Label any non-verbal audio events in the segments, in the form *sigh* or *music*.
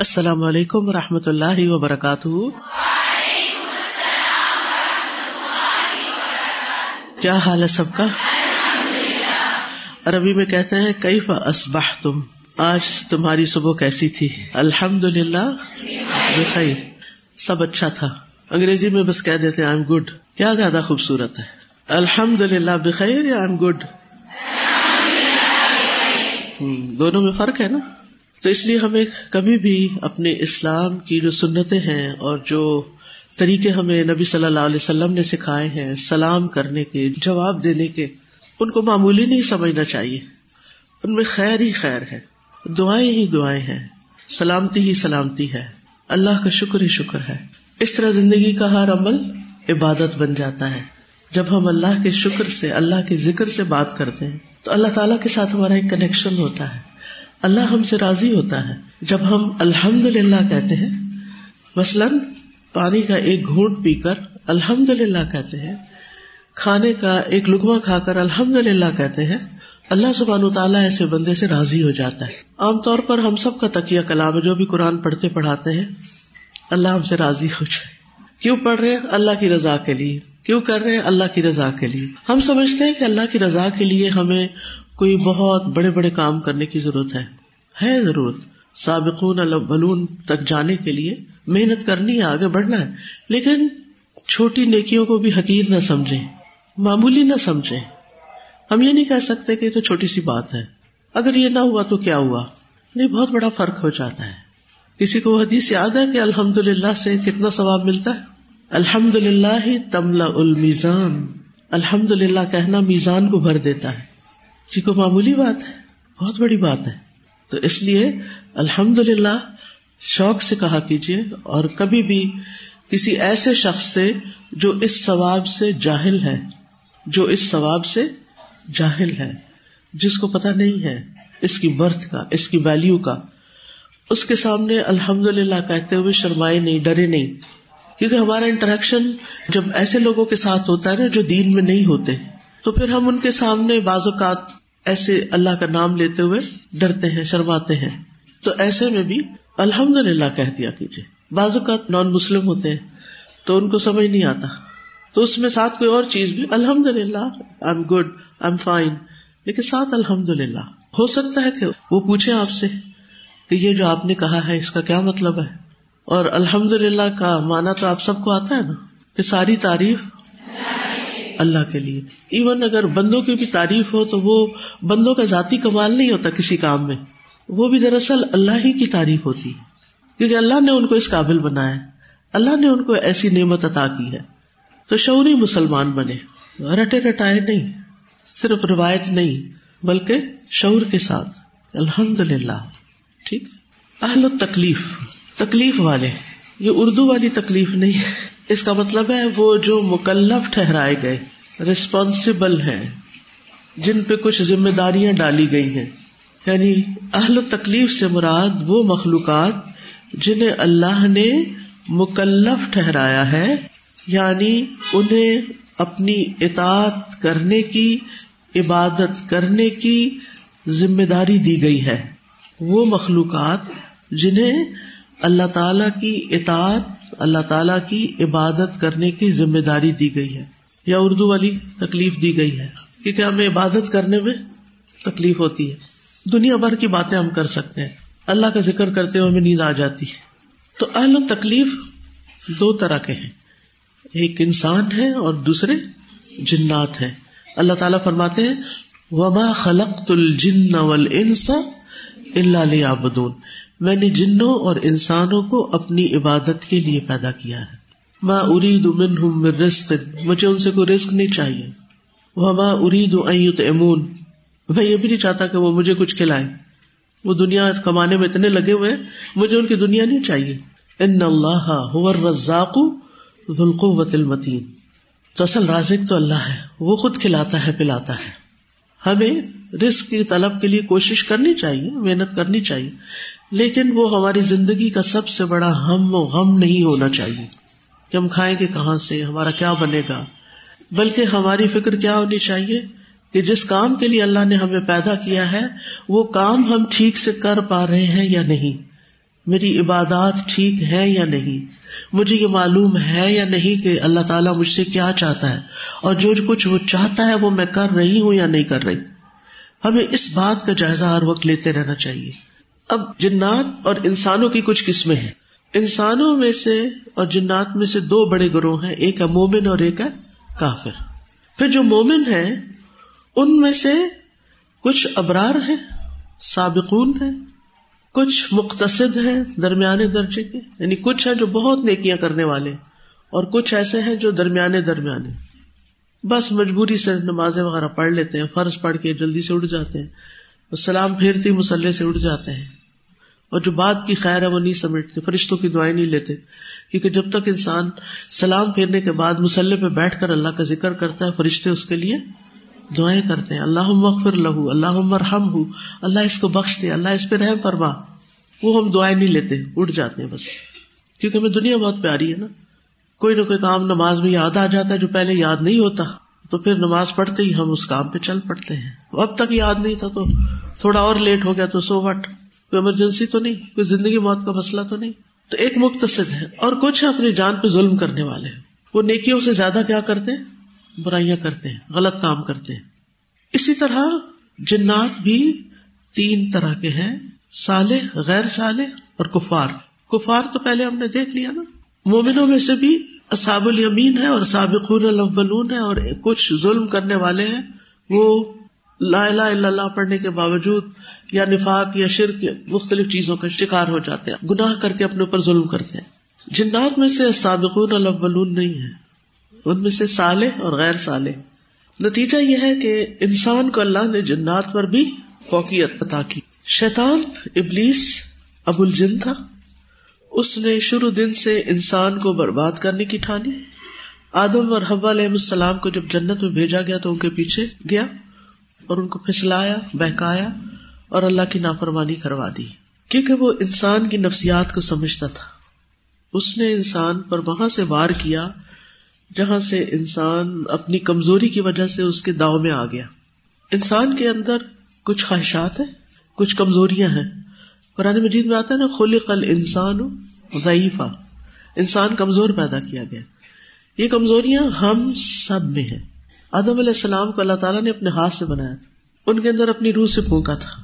السلام علیکم و رحمۃ اللہ وبرکاتہ۔ کیا حال ہے سب کا؟ عربی میں کہتے ہیں کئی اسبح تم آج تمہاری صبح کیسی تھی؟ الحمد للہ بخیر سب اچھا تھا۔ انگریزی میں بس کہہ دیتے آئی ایم گڈ کیا زیادہ خوبصورت ہے۔ الحمد للہ بخیر یا آئی ایم گڈ دونوں میں فرق ہے نا؟ تو اس لیے ہمیں کبھی بھی اپنے اسلام کی جو سنتیں ہیں اور جو طریقے ہمیں نبی صلی اللہ علیہ وسلم نے سکھائے ہیں سلام کرنے کے، جواب دینے کے، ان کو معمولی نہیں سمجھنا چاہیے۔ ان میں خیر ہی خیر ہے، دعائیں ہی دعائیں ہیں، سلامتی ہی سلامتی ہے، اللہ کا شکر ہی شکر ہے۔ اس طرح زندگی کا ہر عمل عبادت بن جاتا ہے۔ جب ہم اللہ کے شکر سے، اللہ کے ذکر سے بات کرتے ہیں، تو اللہ تعالیٰ کے ساتھ ہمارا ایک کنیکشن ہوتا ہے۔ اللہ ہم سے راضی ہوتا ہے۔ جب ہم الحمد للہ کہتے ہیں، مثلاً پانی کا ایک گھونٹ پی کر الحمد للہ کہتے ہیں، کھانے کا ایک لکما کھا کر الحمد للہ کہتے ہیں، اللہ سبحان تعالیٰ ایسے بندے سے راضی ہو جاتا ہے۔ عام طور پر ہم سب کا تکیہ کلام ہے، جو بھی قرآن پڑھتے پڑھاتے ہیں، اللہ ہم سے راضی ہو جائے کیوں پڑھ رہے ہیں؟ اللہ کی رضا کے لیے۔ کیوں کر رہے ہیں؟ اللہ کی رضا کے لیے۔ ہم سمجھتے ہیں کہ اللہ کی رضا کے لیے ہمیں کوئی بہت بڑے بڑے کام کرنے کی ضرورت ہے۔ ہے ضرورت۔ سابقون بلون تک جانے کے لیے محنت کرنی ہے، آگے بڑھنا ہے۔ لیکن چھوٹی نیکیوں کو بھی حقیر نہ سمجھے معمولی نہ سمجھے ہم یہ نہیں کہہ سکتے کہ یہ تو چھوٹی سی بات ہے۔ اگر یہ نہ ہوا تو کیا ہوا؟ نہیں بہت بڑا فرق ہو جاتا ہے۔ کسی کو حدیث یاد ہے کہ الحمد للہ سے کتنا ثواب ملتا ہے؟ الحمد للہ ہی تملا المیزان۔ الحمد للہ کہنا میزان کو بھر دیتا ہے۔ جی کو معمولی بات ہے؟ بہت بڑی بات ہے۔ تو اس لیے الحمد للہ شوق سے کہا کیجیے اور کبھی بھی کسی ایسے شخص سے جو اس ثواب سے جاہل ہے، جو اس ثواب سے جاہل ہے، جس کو پتا نہیں ہے اس کی برتھ کا، اس کی ویلو کا۔ اس کے سامنے الحمد للہ کہتے ہوئے شرمائے نہیں، ڈرے نہیں۔ کیونکہ ہمارا انٹریکشن جب ایسے لوگوں کے ساتھ ہوتا ہے نا جو دین میں نہیں ہوتے۔ تو پھر ہم ان کے سامنے بعض اوقات ایسے اللہ کا نام لیتے ہوئے ڈرتے ہیں، شرماتے ہیں۔ تو ایسے میں بھی الحمد للہ کہہ دیا کیجیے۔ بعض اوقات نان مسلم ہوتے ہیں، تو ان کو سمجھ نہیں آتا۔ تو اس میں ساتھ کوئی اور چیز بھی الحمد للہ I am good I am fine لیکن ساتھ الحمد للہ ہو سکتا ہے کہ وہ پوچھے آپ سے کہ یہ جو آپ نے کہا ہے، اس کا کیا مطلب ہے؟ اور الحمد للہ کا مانا تو آپ سب کو آتا ہے نا کہ ساری تعریف اللہ کے لیے۔ ایون اگر بندوں کی بھی تعریف ہو تو وہ بندوں کا ذاتی کمال نہیں ہوتا کسی کام میں۔ وہ بھی دراصل اللہ ہی کی تعریف ہوتی۔ کیونکہ اللہ نے ان کو اس قابل بنایا۔ اللہ نے ان کو ایسی نعمت عطا کی ہے۔ تو شعوری مسلمان بنے۔ رٹے رٹائے نہیں۔ صرف روایت نہیں، بلکہ شعور کے ساتھ۔ الحمد للہ ٹھیک۔ اہل تکلیف تکلیف والے۔ یہ اردو والی تکلیف نہیں ہے۔ اس کا مطلب ہے وہ جو مکلف ٹھہرائے گئے ریسپانسبل ہے جن پہ کچھ ذمہ داریاں ڈالی گئی ہیں۔ یعنی اہل تکلیف سے مراد وہ مخلوقات جنہیں اللہ نے مکلف ٹھہرایا ہے یعنی انہیں اپنی اطاعت کرنے کی، عبادت کرنے کی ذمہ داری دی گئی ہے۔ وہ مخلوقات جنہیں اللہ تعالی کی اطاعت، اللہ تعالی کی عبادت کرنے کی ذمہ داری دی گئی ہے، یا اردو والی تکلیف دی گئی ہے، کیونکہ ہمیں عبادت کرنے میں تکلیف ہوتی ہے۔ دنیا بھر کی باتیں ہم کر سکتے ہیں، اللہ کا ذکر کرتے ہوئے ہمیں نیند آ جاتی ہے۔ تو اہل تکلیف دو طرح کے ہیں۔ ایک انسان ہے اور دوسرے جنات ہے اللہ تعالیٰ فرماتے ہیں، وما خلق الجن والانس الا ليعبدون۔ میں نے جنوں اور انسانوں کو اپنی عبادت کے لیے پیدا کیا ہے۔ ماں ارید منہم من رزق، مجھے ان سے کوئی رزق نہیں چاہیے۔ وما ارید ان میں یہ بھی نہیں چاہتا کہ وہ مجھے کچھ کھلائے وہ دنیا کمانے میں اتنے لگے ہوئے مجھے ان کی دنیا نہیں چاہیے۔ ان اللہ هو الرزاق ذوالقوت المتین۔ تو اصل رازق تو اللہ ہے، وہ خود کھلاتا ہے، پلاتا ہے۔ ہمیں رسک کی طلب کے لیے کوشش کرنی چاہیے، محنت کرنی چاہیے۔ لیکن وہ ہماری زندگی کا سب سے بڑا ہم و غم نہیں ہونا چاہیے کہ ہم کھائیں گے کہاں سے، ہمارا کیا بنے گا؟ بلکہ ہماری فکر کیا ہونی چاہیے کہ جس کام کے لیے اللہ نے ہمیں پیدا کیا ہے، وہ کام ہم ٹھیک سے کر پا رہے ہیں یا نہیں؟ میری عبادات ٹھیک ہے یا نہیں؟ مجھے یہ معلوم ہے یا نہیں کہ اللہ تعالیٰ مجھ سے کیا چاہتا ہے؟ اور جو کچھ وہ چاہتا ہے وہ میں کر رہی ہوں یا نہیں کر رہی؟ ہمیں اس بات کا جائزہ ہر وقت لیتے رہنا چاہیے۔ اب جنات اور انسانوں کی کچھ قسمیں ہیں۔ انسانوں میں سے اور جنات میں سے دو بڑے گروہ ہیں، ایک ہے مومن اور ایک ہے کافر۔ پھر جو مومن ہے ان میں سے کچھ ابرار ہیں، سابقون ہیں، کچھ مختصد ہیں درمیانے درجے کے۔ یعنی کچھ ہے جو بہت نیکیاں کرنے والے اور کچھ ایسے ہیں جو درمیانے درمیانے۔ بس مجبوری سے نمازیں وغیرہ پڑھ لیتے ہیں، فرض پڑھ کے جلدی سے اٹھ جاتے ہیں، سلام پھیرتی مسلح سے اٹھ جاتے ہیں۔ اور جو بات کی خیر ہے وہ نہیں سمیٹتے، فرشتوں کی دعائیں نہیں لیتے۔ کیونکہ جب تک انسان سلام پھیرنے کے بعد مسلح پہ بیٹھ کر اللہ کا ذکر کرتا ہے، فرشتے اس کے لیے دعائیں کرتے ہیں۔ اللہ مغفر لہو اللہ مرحم ہو اللہ اس کو بخش دے اللہ اس پہ رحم فرما۔ وہ ہم دعائیں نہیں لیتے، اٹھ جاتے ہیں بس۔ کیونکہ ہمیں دنیا بہت پیاری ہے نا۔ کوئی نہ کوئی کام نماز میں یاد آ جاتا ہے، جو پہلے یاد نہیں ہوتا، تو پھر نماز پڑھتے ہی ہم اس کام پہ چل پڑتے ہیں۔ اب تک یاد نہیں تھا تو تھوڑا اور لیٹ ہو گیا تو سو وٹ۔ کوئی ایمرجنسی تو نہیں، کوئی زندگی موت کا مسئلہ تو نہیں۔ تو ایک مختصر ہے، اور کچھ اپنی جان پہ ظلم کرنے والے ہیں۔ وہ نیکیوں سے زیادہ کیا کرتے ہیں؟ برائیاں کرتے ہیں، غلط کام کرتے ہیں۔ اسی طرح جنات بھی تین طرح کے ہیں سالے غیر سالے اور کفار۔ کفار تو پہلے ہم نے دیکھ لیا نا۔ مومنوں میں سے بھی اصاب الیمین ہے اور سابقون الاولون ہے اور کچھ ظلم کرنے والے ہیں۔ وہ لا الہ الا اللہ پڑھنے کے باوجود یا نفاق یا شرک مختلف چیزوں کا شکار ہو جاتے ہیں، گناہ کر کے اپنے اوپر ظلم کرتے ہیں۔ جنات میں سے سابقون الاولون نہیں ہے ان میں سے سالے اور غیر سالے نتیجہ یہ ہے کہ انسان کو اللہ نے جنات پر بھی فوقیت عطا کی۔ شیطان ابلیس ابو الجن تھا۔ اس نے شروع دن سے انسان کو برباد کرنے کی ٹھانی۔ آدم اور حبا علیہ السلام کو جب جنت میں بھیجا گیا تو ان کے پیچھے گیا۔ اور ان کو پھسلایا، بہکایا اور اللہ کی نافرمانی کروا دی۔ کیونکہ وہ انسان کی نفسیات کو سمجھتا تھا۔ اس نے انسان پر وہاں سے وار کیا جہاں سے انسان اپنی کمزوری کی وجہ سے اس کے داؤ میں آ گیا۔ انسان کے اندر کچھ خواہشات ہیں، کچھ کمزوریاں ہیں۔ قرآن مجید میں آتا ہے نا خلی قل انسان ضعیفہ انسان کمزور پیدا کیا گیا۔ یہ کمزوریاں ہم سب میں ہیں۔ آدم علیہ السلام کو اللہ تعالیٰ نے اپنے ہاتھ سے بنایا تھا۔ ان کے اندر اپنی روح سے پھونکا تھا۔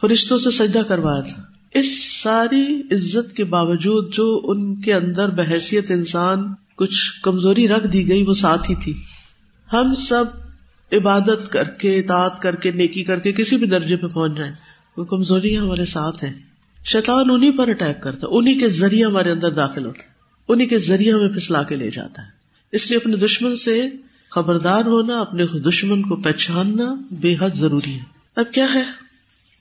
فرشتوں سے سجدہ کروایا تھا۔ اس ساری عزت کے باوجود جو ان کے اندر بحثیت انسان کچھ کمزوری رکھ دی گئی، وہ ساتھ ہی تھی۔ ہم سب عبادت کر کے، اطاعت کر کے، نیکی کر کے کسی بھی درجے پہ پہنچ جائیں، وہ کمزوری ہمارے ساتھ ہیں۔ شیطان انہیں پر اٹیک کرتا انہیں کے ذریعے ہمارے اندر داخل ہوتا ہے انہیں کے ذریعے ہمیں پھسلا کے لے جاتا ہے۔ اس لیے اپنے دشمن سے خبردار ہونا، اپنے دشمن کو پہچاننا بے حد ضروری ہے۔ اب کیا ہے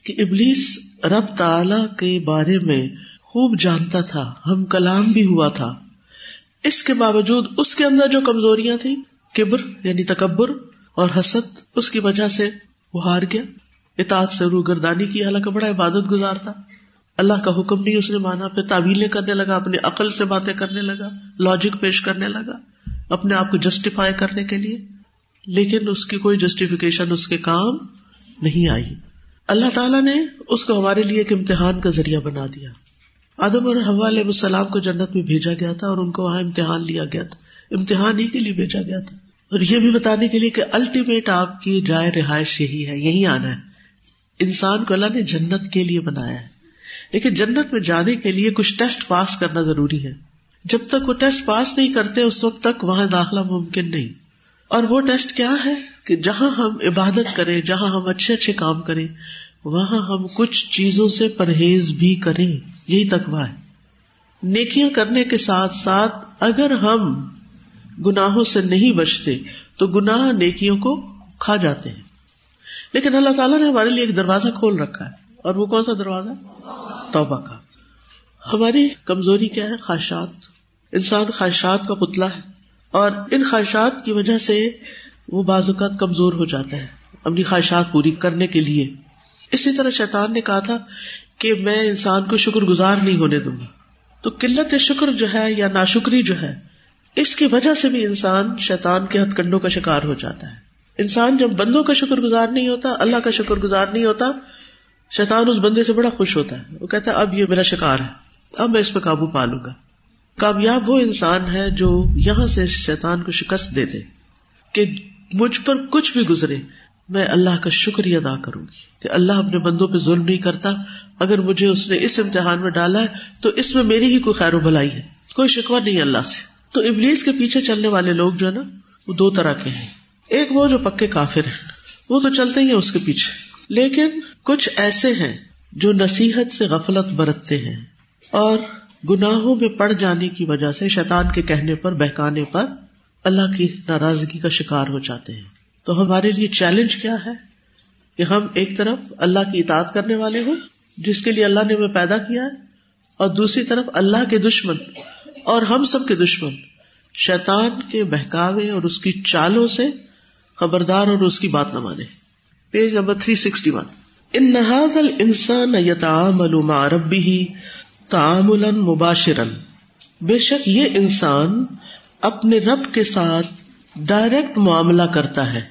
کہ ابلیس رب تعلی کے بارے میں خوب جانتا تھا، ہم کلام بھی ہوا تھا۔ اس کے باوجود اس کے اندر جو کمزوریاں تھیں، کبر یعنی تکبر اور حسد، اس کی وجہ سے وہ ہار گیا۔ اطاعت سے روح گردانی کی، حالانکہ بڑا عبادت گزارتا اللہ کا حکم نہیں اس نے مانا، پھر تعویلیں کرنے لگا، اپنی عقل سے باتیں کرنے لگا لاجک پیش کرنے لگا۔ اپنے آپ کو جسٹیفائی کرنے کے لیے، لیکن اس کی کوئی جسٹیفیکیشن اس کے کام نہیں آئی۔ اللہ تعالیٰ نے اس کو ہمارے لیے ایک امتحان کا ذریعہ بنا دیا۔ آدم اور حوا علیہ السلام کو جنت میں بھیجا گیا تھا اور ان کو وہاں امتحان لیا گیا تھا۔ امتحان ہی کے لیے بھیجا گیا تھا۔ اور یہ بھی بتانے کے لیے کہ الٹیمیٹ آپ کی جائے رہائش یہی ہے، یہی آنا ہے۔ انسان کو اللہ نے جنت کے لیے بنایا ہے۔ لیکن جنت میں جانے کے لیے کچھ ٹیسٹ پاس کرنا ضروری ہے۔ جب تک وہ ٹیسٹ پاس نہیں کرتے، اس وقت تک وہاں داخلہ ممکن نہیں۔ اور وہ ٹیسٹ کیا ہے؟ کہ جہاں ہم عبادت کریں، جہاں ہم اچھے اچھے کام کریں، وہاں ہم کچھ چیزوں سے پرہیز بھی کریں۔ یہی تکوا ہے۔ نیکیاں کرنے کے ساتھ ساتھ اگر ہم گناہوں سے نہیں بچتے، تو گناہ نیکیوں کو کھا جاتے ہیں۔ لیکن اللہ تعالیٰ نے ہمارے لیے ایک دروازہ کھول رکھا ہے۔ اور وہ کون سا دروازہ؟ توبہ کا۔ ہماری کمزوری کیا ہے؟ خواہشات۔ انسان خواہشات کا پتلا ہے اور ان خواہشات کی وجہ سے وہ بعض اوقات کمزور ہو جاتا ہے اپنی خواہشات پوری کرنے کے لیے۔ اسی طرح شیطان نے کہا تھا کہ میں انسان کو شکر گزار نہیں ہونے دوں گا۔ تو قلت شکر جو ہے یا ناشکری جو ہے، اس کی وجہ سے بھی انسان شیطان کے ہتھ کنڈوں کا شکار ہو جاتا ہے۔ انسان جب بندوں کا شکر گزار نہیں ہوتا، اللہ کا شکر گزار نہیں ہوتا، شیطان اس بندے سے بڑا خوش ہوتا ہے۔ وہ کہتا ہے، اب یہ میرا شکار ہے۔ اب میں اس پہ قابو پا لوں گا۔ کامیاب وہ انسان ہے جو یہاں سے شیطان کو شکست دے دے کہ مجھ پر کچھ بھی گزرے، میں اللہ کا شکریہ ادا کروں گی کہ اللہ اپنے بندوں پہ ظلم نہیں کرتا۔ اگر مجھے اس نے اس امتحان میں ڈالا ہے، تو اس میں میری ہی کوئی خیر و بلائی ہے۔ کوئی شکوا نہیں اللہ سے۔ تو ابلیس کے پیچھے چلنے والے لوگ جو ہے نا، وہ دو طرح کے ہیں۔ ایک وہ جو پکے کافر ہیں، وہ تو چلتے ہی ہیں اس کے پیچھے۔ لیکن کچھ ایسے ہیں جو نصیحت سے غفلت برتتے ہیں۔ اور گناہوں میں پڑ جانے کی وجہ سے شیطان کے کہنے پر، بہکانے پر اللہ کی ناراضگی کا شکار ہو جاتے ہیں۔ تو ہمارے لیے چیلنج کیا ہے کہ ہم ایک طرف اللہ کی اطاعت کرنے والے ہوں، جس کے لیے اللہ نے ہمیں پیدا کیا ہے، اور دوسری طرف اللہ کے دشمن اور ہم سب کے دشمن۔ شیطان کے بہکاوے اور اس کی چالوں سے خبردار اور اس کی بات نہ مانے۔ Page number three sixty one ان نہاد انسان یتعامل مع ربه تعاملا مباشرا۔ بے شک یہ انسان اپنے رب کے ساتھ ڈائریکٹ معاملہ کرتا ہے۔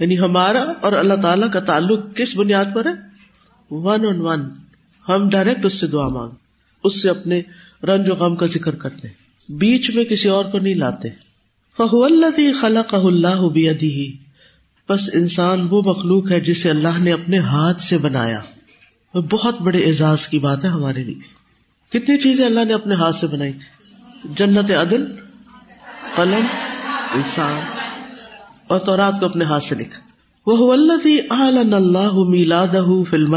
یعنی ہمارا اور اللہ تعالی کا تعلق کس بنیاد پر ہے؟ ون آن ون ہم ڈائریکٹ اس سے دعا مانگ اس سے اپنے رنج و غم کا ذکر کرتے بیچ میں کسی اور کو نہیں لاتے۔ فہو اللہ خلا اللہ بھی بس انسان وہ مخلوق ہے جسے اللہ نے اپنے ہاتھ سے بنایا۔ بہت بڑے اعزاز کی بات ہے ہمارے لیے۔ کتنی چیزیں اللہ نے اپنے ہاتھ سے بنائی تھی؟ جنت عدل، قلم، انسان، اور تورات کو اپنے ہاتھ سے لکھا۔ وہ اللہ میلاد فلم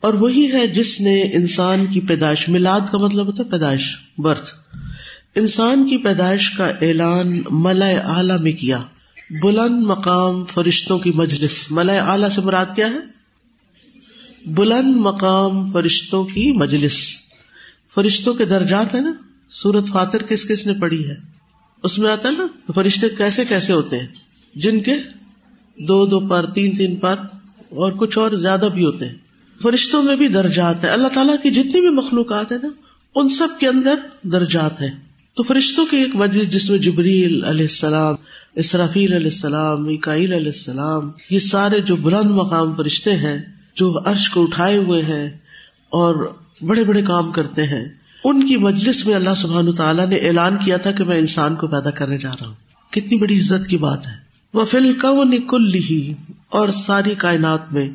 اور وہی ہے جس نے انسان کی پیدائش میلاد کا مطلب ہوتا ہے پیدائش، برتھ۔ انسان کی پیدائش کا اعلان ملا اعلی میں کیا۔ بلند مقام فرشتوں کی مجلس۔ ملا اعلی سے مراد کیا ہے؟ بلند مقام فرشتوں کی مجلس۔ فرشتوں کے درجات ہے نا۔ سورت فاتر کس کس نے پڑھی ہے؟ اس میں آتا ہے نا، فرشتے کیسے کیسے ہوتے ہیں؟ جن کے دو دو پر تین تین پر اور کچھ اور زیادہ بھی ہوتے ہیں۔ فرشتوں میں بھی درجات ہیں۔ اللہ تعالیٰ کی جتنی بھی مخلوقات ہیں نا، ان سب کے اندر درجات ہیں۔ تو فرشتوں کی ایک وجہ جس میں جبریل علیہ السلام، اسرافیل علیہ السلام علیہ السلام، یہ سارے جو بلند مقام فرشتے ہیں جو عرش کو اٹھائے ہوئے ہیں اور بڑے بڑے کام کرتے ہیں، ان کی مجلس میں اللہ سبحان تعالیٰ نے اعلان کیا تھا کہ میں انسان کو پیدا کرنے جا رہا ہوں۔ کتنی بڑی عزت کی بات ہے۔ وہ فل کو نکل لی اور ساری کائنات میں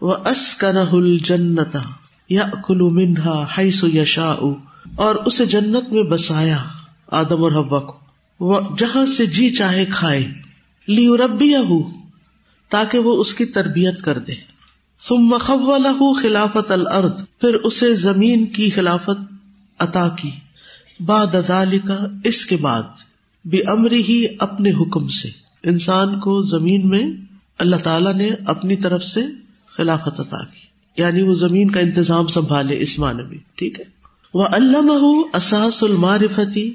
وہ اس کا نہ جنتا یا کلو منہا ہائی سو یا شاہ اور اسے جنت میں بسایا آدم اور ہوا کو۔ وہ جہاں سے جی چاہے کھائے۔ لی ربی ہو تاکہ وہ اس کی تربیت کر دے۔ تم مخو خلافت الرد پھر اسے زمین کی خلافت عطا کی۔ باد ادال کا اس کے بعد بے امری ہی اپنے حکم سے۔ انسان کو زمین میں اللہ تعالی نے اپنی طرف سے خلافت عطا کی۔ یعنی وہ زمین کا انتظام سنبھالے اس معنی میں، ٹھیک ہے؟ وہ اللہ اساس المارفتی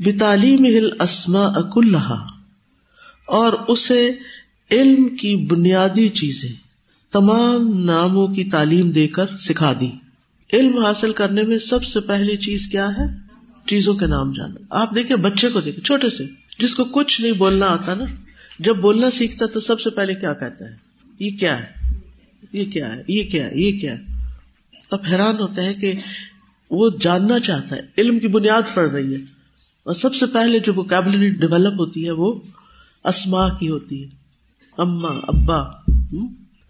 بے تعلیم اسما اک اللہ اور اسے علم کی بنیادی چیزیں تمام ناموں کی تعلیم دے کر سکھا دی۔ علم حاصل کرنے میں سب سے پہلی چیز کیا ہے؟ چیزوں کے نام جانا۔ آپ دیکھیں بچے کو دیکھیں، چھوٹے سے۔ جس کو کچھ نہیں بولنا آتا نا، جب بولنا سیکھتا تو سب سے پہلے کیا کہتا ہے؟ یہ کیا ہے؟ یہ کیا ہے؟ یہ کیا ہے؟ یہ کیا ہے؟ اب حیران ہوتا ہے کہ وہ جاننا چاہتا ہے، علم کی بنیاد پڑ رہی ہے۔ اور سب سے پہلے جو ووکیبلری ڈیولپ ہوتی ہے وہ اسما کی ہوتی ہے۔ اما، ابا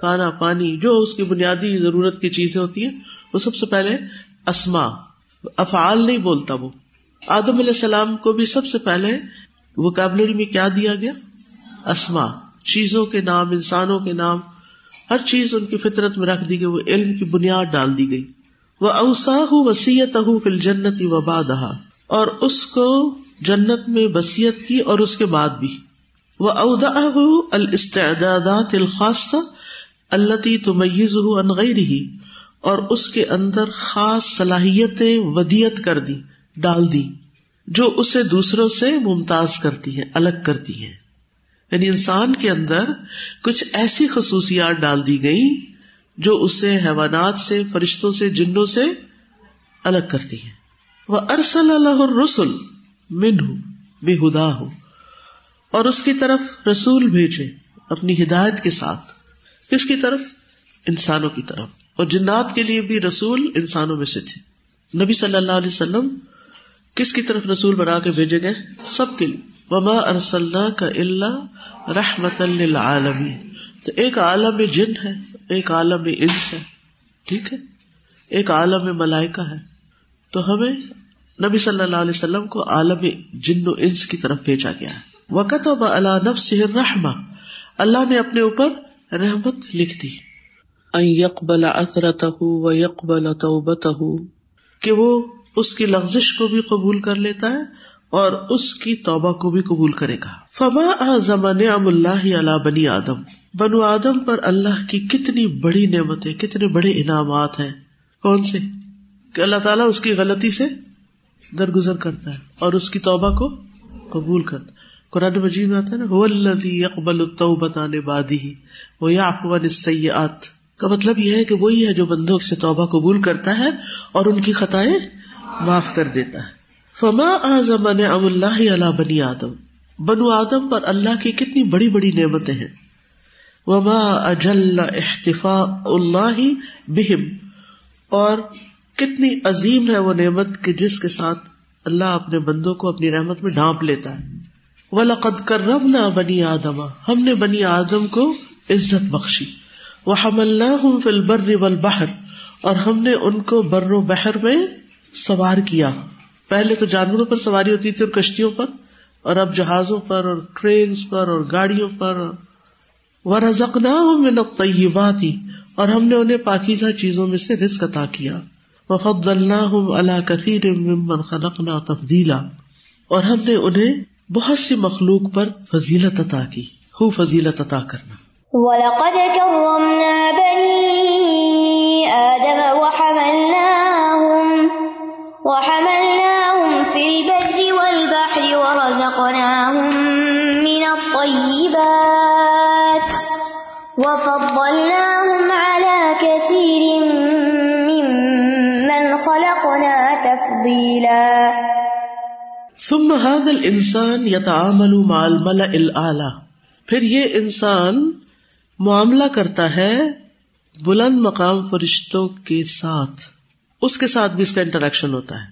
کھانا پانی، جو اس کی بنیادی ضرورت کی چیزیں ہوتی ہیں، وہ سب سے پہلے اسما، افعال نہیں بولتا وہ۔ آدم علیہ السلام کو بھی سب سے پہلے ووکیبلری میں کیا دیا گیا؟ اسما، چیزوں کے نام، انسانوں کے نام، ہر چیز ان کی فطرت میں رکھ دی گئی، وہ علم کی بنیاد ڈال دی گئی۔ وہ اوسا وسیعت فل جنت و بادہ اور اس کو جنت میں بسیت کی اور اس کے بعد بھی۔ وہ اودا الاستعدادات الخاص اللہ تمیز انغیر ہی اور اس کے اندر خاص صلاحیتیں ودیت کر دی، ڈال دی، جو اسے دوسروں سے ممتاز کرتی ہے الگ کرتی ہے یعنی انسان کے اندر کچھ ایسی خصوصیات ڈال دی گئی جو اسے حیوانات سے، فرشتوں سے، جنوں سے الگ کرتی ہے وہ ارسل اللہ رسول من ہوں بے ہدا ہو اور اس کی طرف رسول بھیجے، اپنی ہدایت کے ساتھ۔ کس کی طرف؟ انسانوں کی طرف۔ اور جنات کے لیے بھی رسول انسانوں میں سے تھے۔ نبی صلی اللہ علیہ وسلم کس کی طرف رسول بنا کے بھیجے گئے؟ سب کے لیے۔ وما ارسلنا کا اللہ رحمت للعالمین تو ایک عالم جن ہے، ایک عالم انس ہے۔ ٹھیک ہے؟ ایک عالم ملائکہ ہے۔ تو ہمیں نبی صلی اللہ علیہ وسلم کو عالم جن و انس کی طرف بھیجا گیا ہے۔ وقت اللہ نفس رحما اللہ نے اپنے اوپر رحمت لکھ دی۔ یقبل اثرت و یقبل توبت کہ وہ اس کی لفزش کو بھی قبول کر لیتا ہے اور اس کی توبہ کو بھی قبول کرے گا۔ فما زمان ام اللہ علیہ بنی آدم۔ بنو آدم پر اللہ کی کتنی بڑی نعمتیں، کتنے بڑے انعامات ہیں۔ کون سے؟ کہ اللہ تعالیٰ اس کی غلطی سے درگزر کرتا ہے اور اس کی توبہ کو قبول کرتا ہے۔ قرآن مجید میں آتا ہے نا وہ اللہ اقبال بتانے بادی کا مطلب یہ ہے کہ وہی ہے جو بندوں سے توبہ قبول کرتا ہے اور ان کی خطائیں معاف کر دیتا ہے۔ فما اعظم ام اللہ علی بنی آدم۔ بنو آدم پر اللہ کی کتنی بڑی بڑی نعمتیں ہیں۔ وما اجل احتفاء اللہ بہم۔ اور کتنی عظیم ہے وہ نعمت کہ جس کے ساتھ اللہ اپنے بندوں کو اپنی رحمت میں ڈھانپ لیتا ہے۔ وَلَقَدْ كَرَّمْنَا بنی آدم۔ ہم نے بنی آدم کو عزت بخشی۔ وہ حملناہم فی البر والبحر۔ اور ہم نے ان کو بر و بحر میں سوار کیا۔ پہلے تو جانوروں پر سواری ہوتی تھی اور کشتیوں پر۔ اور اب جہازوں پر اور ٹرین پر اور گاڑیوں پر۔ وہ رزق نہ اور ہم نے انہیں پاکیزہ چیزوں میں سے رزق عطا کیا۔ وفد اللہ اللہ کثیر ممن خلقنا تفدیلا اور ہم نے انہیں بہت سی مخلوق پر فضیلت عطا کی ہو فضیلت عطا کرنا۔ وَلَقَدْ كَرَّمْنَا ثم هذا الانسان يتعامل مع الملأ پھر یہ انسان معاملہ کرتا ہے بلند مقام فرشتوں کے ساتھ. اس کے ساتھ بھی اس کا انٹریکشن ہوتا ہے.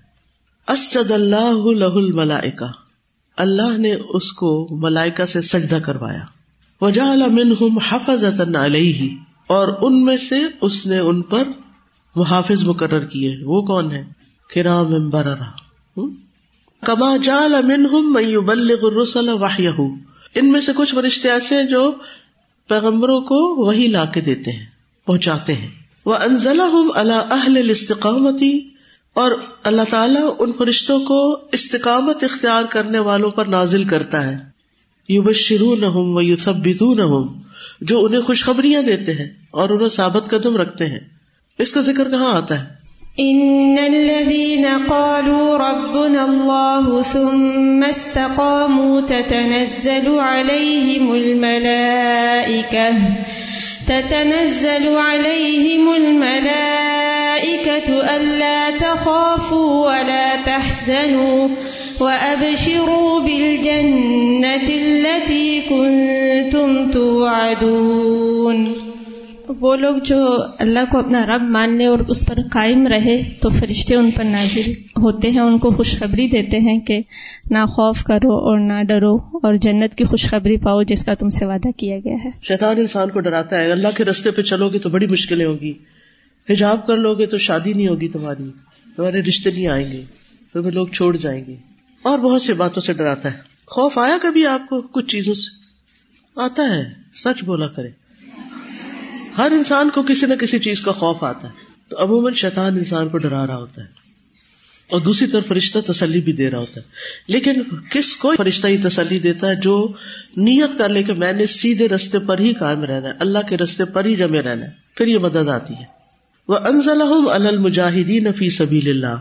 اسجد اللہ لہ الملائکہ. اللہ نے اس کو ملائکہ سے سجدہ کروایا. وجہ منہم حفظ علیہ. اور ان میں سے اس نے ان پر محافظ مقرر کیے. وہ کون ہے کرام بررا کما جال منہم من یبلغ الرسل وحیہ۔ ان میں سے کچھ فرشتے ایسے ہیں جو پیغمبروں کو وہی لا کے دیتے ہیں، پہنچاتے ہیں۔ وہ انزلہ اللہ اہل استقامتی اور اللہ تعالیٰ ان فرشتوں کو استقامت اختیار کرنے والوں پر نازل کرتا ہے۔ یو بشرو نہ ہوں وہ یو سب نہ ہوں جو انہیں خوشخبریاں دیتے ہیں اور انہیں ثابت قدم رکھتے ہیں۔ اس کا ذکر کہاں آتا ہے؟ ان الذين قالوا ربنا الله ثم استقاموا تتنزل عليهم الملائكه تتنزل عليهم الملائكه الا تخافوا ولا تحزنوا وابشروا بالجنه التي كنتم توعدون وہ لوگ جو اللہ کو اپنا رب مان لے اور اس پر قائم رہے تو فرشتے ان پر نازل ہوتے ہیں، ان کو خوشخبری دیتے ہیں کہ نہ خوف کرو اور نہ ڈرو اور جنت کی خوشخبری پاؤ جس کا تم سے وعدہ کیا گیا ہے۔ شیطان انسان کو ڈراتا ہے، اللہ کے رستے پہ چلو گے تو بڑی مشکلیں ہوگی۔ حجاب کر لو گے تو شادی نہیں ہوگی تمہاری، تمہارے رشتے نہیں آئیں گے، تمہیں لوگ چھوڑ جائیں گے۔ اور بہت سی باتوں سے ڈراتا ہے۔ خوف آیا کبھی آپ کو کچھ چیزوں سے؟ آتا ہے، سچ بولا کرے۔ ہر انسان کو کسی نہ کسی چیز کا خوف آتا ہے۔ تو عموماً شیطان انسان کو ڈرا رہا ہوتا ہے۔ اور دوسری طرف فرشتہ تسلی بھی دے رہا ہوتا ہے۔ لیکن کس کو فرشتہ ہی تسلی دیتا ہے جو نیت کر لے کہ میں نے سیدھے رستے پر ہی قائم رہنا ہے، اللہ کے رستے پر ہی جمے رہنا ہے۔ پھر یہ مدد آتی ہے۔ وہ انزل المجاہدین فی سبیل اللہ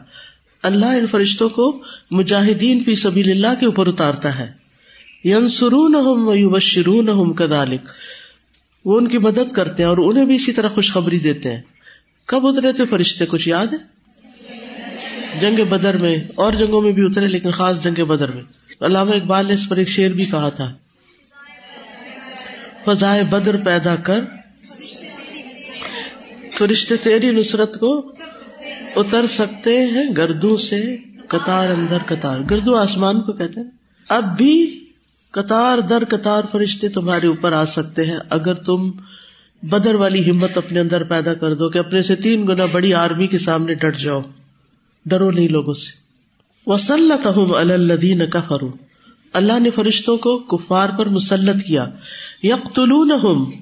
اللہ ان فرشتوں کو مجاہدین فی سبیل اللہ کے اوپر اتارتا ہے۔ ینسرون ویبشرون کذالک وہ ان کی مدد کرتے ہیں اور انہیں بھی اسی طرح خوشخبری دیتے ہیں۔ کب اترے تھے فرشتے؟ کچھ یاد ہے؟ جنگ بدر میں، اور جنگوں میں بھی اترے، لیکن خاص جنگ بدر میں۔ علامہ اقبال نے اس پر ایک شعر بھی کہا تھا۔ فضائے بدر پیدا کر۔ فرشتے تیری نصرت کو اتر سکتے ہیں گردوں سے، قطار اندر قطار۔ گردو آسمان کو کہتے ہیں۔ اب بھی قطار در قطار فرشتے تمہارے اوپر آ سکتے ہیں۔ اگر تم بدر والی ہمت اپنے اندر پیدا کر دو کہ اپنے سے تین گنا بڑی آرمی کے سامنے ڈٹ جاؤ، ڈرو نہیں لوگوں سے۔ وسلط الدین کفرو اللہ نے فرشتوں کو کفار پر مسلط کیا۔ یقتلون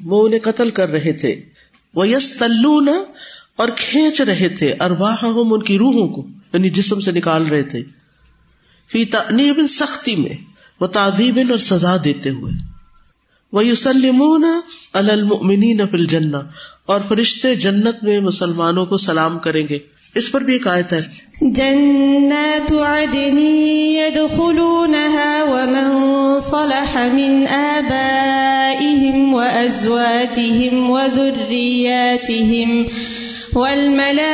وہ انہیں قتل کر رہے تھے۔ وہ یس تلون اور کھینچ رہے تھے ارواہ ان کی روحوں کو یعنی جسم سے نکال رہے تھے۔ فی تنیب سختی میں وہ تعدیب اور سزا دیتے ہوئے۔ وہ یوسلمون المؤمنین فی الجنہ اور فرشتے جنت میں مسلمانوں کو سلام کریں گے۔ اس پر بھی ایک آیت ہے۔ جنات عدن يدخلونها ومن صلح من آبائهم وأزواجهم وذرياتهم والملائكة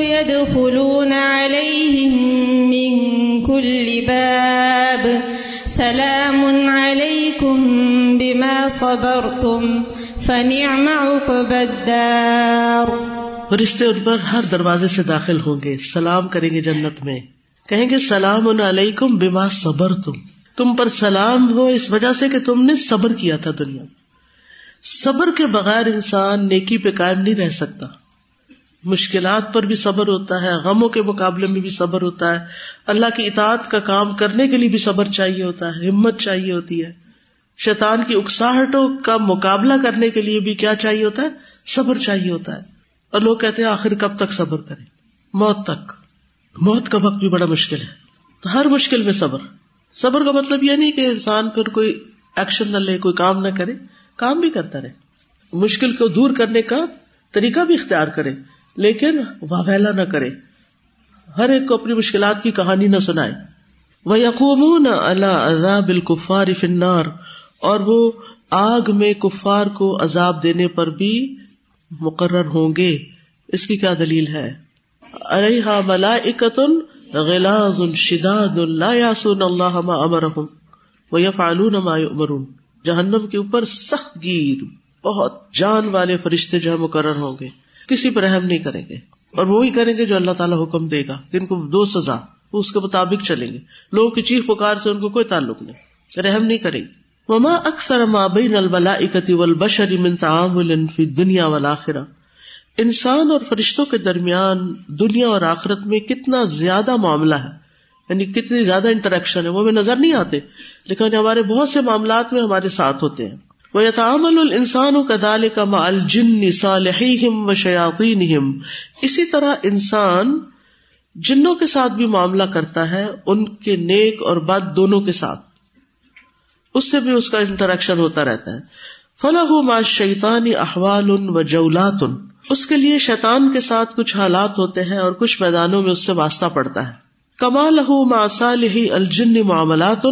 يدخلون عليهم من كل باب. سلام عليكم بما صبرتم، فنعم عقب الدار. فرشتے ان پر ہر دروازے سے داخل ہوں گے، سلام کریں گے جنت میں۔ کہیں گے سلام علیکم بما صبر تم تم پر سلام ہو اس وجہ سے کہ تم نے صبر کیا تھا دنیا۔ صبر کے بغیر انسان نیکی پہ قائم نہیں رہ سکتا۔ مشکلات پر بھی صبر ہوتا ہے، غموں کے مقابلے میں بھی صبر ہوتا ہے۔ اللہ کی اطاعت کا کام کرنے کے لیے بھی صبر چاہیے ہوتا ہے، ہمت چاہیے ہوتی ہے۔ شیطان کی اکساہٹوں کا مقابلہ کرنے کے لیے بھی کیا چاہیے ہوتا ہے؟ صبر چاہیے ہوتا ہے۔ اور لوگ کہتے ہیں، آخر کب تک صبر کریں؟ موت تک۔ موت کا وقت بھی بڑا مشکل ہے۔ تو ہر مشکل میں صبر۔ صبر کا مطلب یہ نہیں کہ انسان پھر کوئی ایکشن نہ لے، کوئی کام نہ کرے۔ کام بھی کرتا رہے۔ مشکل کو دور کرنے کا طریقہ بھی اختیار کرے، لیکن واویلا نہ کرے۔ ہر ایک کو اپنی مشکلات کی کہانی نہ سنائے۔ وہ یقوم اللہ عذاب الکفار فنار اور وہ آگ میں کفار کو عذاب دینے پر بھی مقرر ہوں گے۔ اس کی کیا دلیل ہے؟ علیہ ملائکتن غلاظ شداد لا یاسون اللہ ما امرهم ویفعلون ما یؤمرون جہنم کے اوپر سخت گیر، بہت جان والے فرشتے جو ہے مقرر ہوں گے۔ کسی پر رحم نہیں کریں گے۔ اور وہی کریں گے جو اللہ تعالیٰ حکم دے گا ان کو دو سزا، وہ اس کے مطابق چلیں گے۔ لوگوں کی چیخ پکار سے ان کو کوئی تعلق نہیں۔ رحم نہیں کریں گے۔ وما اکثر ما بین الملائکۃ والبشر من تعامل فی الدنیا والآخرہ۔ انسان اور فرشتوں کے درمیان دنیا اور آخرت میں کتنا زیادہ معاملہ ہے۔ یعنی کتنی زیادہ انٹریکشن ہے، وہ ہمیں نظر نہیں آتے۔ لیکن ہمارے بہت سے معاملات میں ہمارے ساتھ ہوتے ہیں۔ وہ یتعامل الانسان کدال کا مع الجن صالحیہم و شیاطینہم اسی طرح انسان جنوں کے ساتھ بھی معاملہ کرتا ہے، ان کے نیک اور بد دونوں کے ساتھ۔ اس سے بھی اس کا انٹریکشن ہوتا رہتا ہے۔ فلاح ما شیطانی احوال ان و جولات اس کے لیے شیطان کے ساتھ کچھ حالات ہوتے ہیں اور کچھ میدانوں میں اس سے واسطہ پڑتا ہے۔ کمال ما صالح الجن معاملات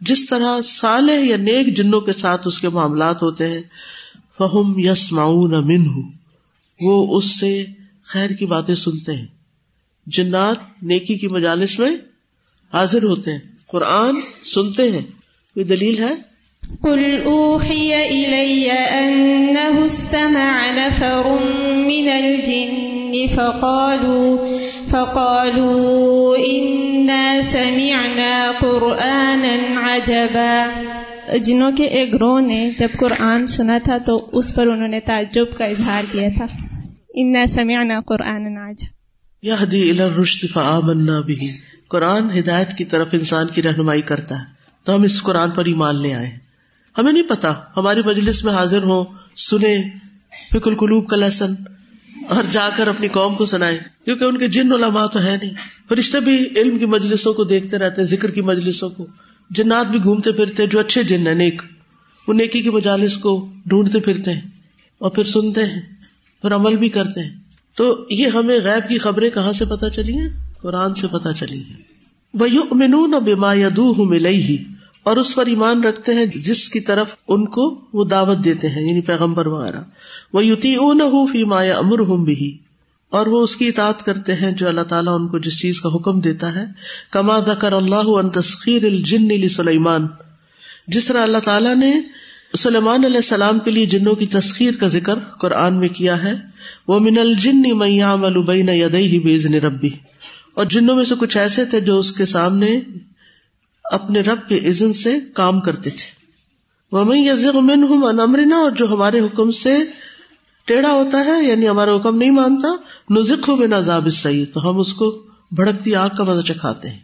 جس طرح صالح یا نیک جنوں کے ساتھ اس کے معاملات ہوتے ہیں، فہم یس معاون وہ اس سے خیر کی باتیں سنتے ہیں۔ جنات نیکی کی مجالس میں حاضر ہوتے ہیں، قرآن سنتے ہیں۔ کوئی دلیل ہے؟ قل اوحی الی انه استمع نفر من الجن۔ فقالوا فقالوا انا سمعنا قرآنا عجبا۔ جنوں کے ایک گروہ نے جب قرآن سنا تھا تو اس پر انہوں نے تعجب کا اظہار کیا تھا۔ انا سمعنا قرآنا عجبا۔ یہدی الى الرشد فآمنا به۔ قرآن ہدایت کی طرف انسان کی رہنمائی کرتا ہے۔ تو ہم اس قرآن پر ہی مان لے آئے ہمیں نہیں پتا ہماری مجلس میں حاضر ہوں سنے فکر القلوب کا لہسن اور جا کر اپنی قوم کو سنائے، کیونکہ ان کے جن علماء تو ہے نہیں۔ فرشتے بھی علم کی مجلسوں کو دیکھتے رہتے ذکر کی مجلسوں کو۔ جنات بھی گھومتے پھرتے جو اچھے جن ہیں، نیک۔ وہ نیکی کی مجالس کو ڈھونڈتے پھرتے ہیں اور پھر سنتے ہیں، پھر عمل بھی کرتے ہیں۔ تو یہ ہمیں غیب کی خبریں کہاں سے پتا چلی ہیں؟ قرآن سے پتا چلی ہیں۔ وہ یو امنون بما یدو ہوں ملئی ہی اور اس پر ایمان رکھتے ہیں جس کی طرف ان کو وہ دعوت دیتے ہیں یعنی پیغمبر وغیرہ۔ وہ یوتی اون فی مایا امر ہوں بھی اور وہ اس کی اطاعت کرتے ہیں جو اللہ تعالیٰ ان کو جس چیز کا حکم دیتا ہے۔ کما دکر اللہ ان تسخیر الجن سلیمان جس طرح اللہ تعالیٰ نے سلیمان علیہ السلام کے لیے جنوں کی تسخیر کا ذکر قرآن میں کیا ہے۔ وہ من الجن میام البین یدئی بےزن ربی اور جنوں میں سے کچھ ایسے تھے جو اس کے سامنے اپنے رب کے عزن سے کام کرتے تھے۔ وہ میں یزغ منہم ان امرنا اور جو ہمارے حکم سے ٹیڑھا ہوتا ہے یعنی ہمارا حکم نہیں مانتا نزق ہو بنا عذاب السعیر تو ہم اس کو بھڑکتی آگ کا مزہ چکھاتے ہیں۔